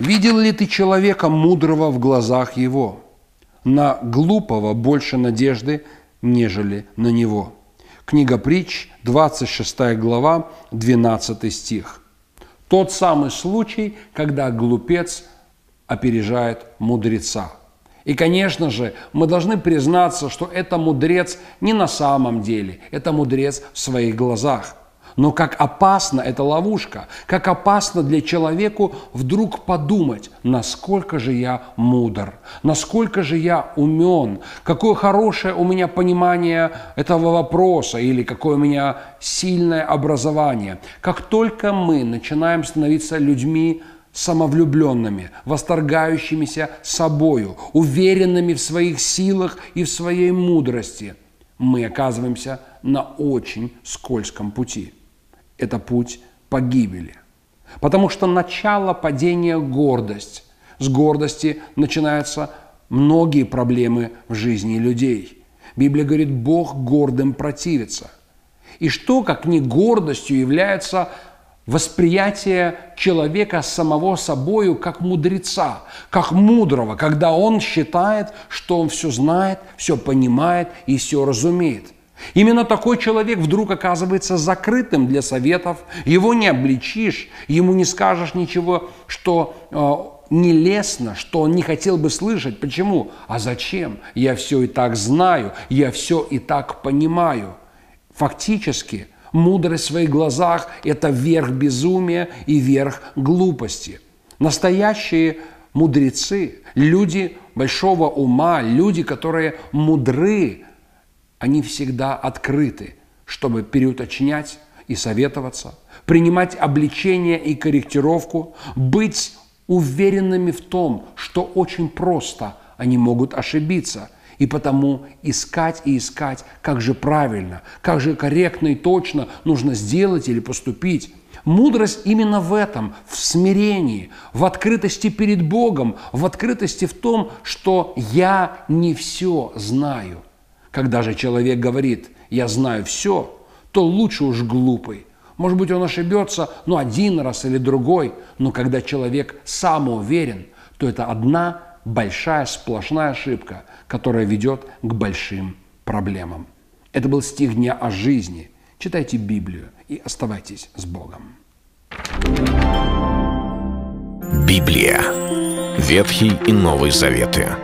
Видел ли ты человека мудрого в глазах его? На глупого больше надежды, нежели на него. Книга притч, 26 глава, 12 стих. Тот самый случай, когда глупец опережает мудреца. И, конечно же, мы должны признаться, что это мудрец не на самом деле, это мудрец в своих глазах – но как опасна эта ловушка, как опасно для человеку вдруг подумать, насколько же я мудр, насколько же я умен, какое хорошее у меня понимание этого вопроса или какое у меня сильное образование. Как только мы начинаем становиться людьми, самовлюбленными, восторгающимися собою, уверенными в своих силах и в своей мудрости, мы оказываемся на очень скользком пути это путь погибели. Потому что начало падения – гордость. С гордости начинаются многие проблемы в жизни людей. Библия говорит, Бог гордым противится. И что, как не гордостью, является восприятие человека самого собою как мудреца, как мудрого, когда он считает, что он все знает, все понимает и все разумеет. Именно такой человек вдруг оказывается закрытым для советов, его не обличишь, ему не скажешь ничего, что э, нелестно, что он не хотел бы слышать. Почему? А зачем? Я все и так знаю, я все и так понимаю. Фактически, мудрость в своих глазах – это верх безумия и верх глупости. Настоящие мудрецы, люди большого ума, люди, которые мудры, они всегда открыты, чтобы переуточнять и советоваться, принимать обличение и корректировку, быть уверенными в том, что очень просто они могут ошибиться, и потому искать и искать, как же правильно, как же корректно и точно нужно сделать или поступить. Мудрость именно в этом, в смирении, в открытости перед Богом, в открытости в том, что я не все знаю – когда же человек говорит «я знаю все», то лучше уж глупый. Может быть, он ошибется, ну, один раз или другой, но когда человек самоуверен, то это одна большая сплошная ошибка, которая ведет к большим проблемам. Это был стих дня о жизни. Читайте Библию и оставайтесь с Богом. Библия. Ветхий и Новый Заветы.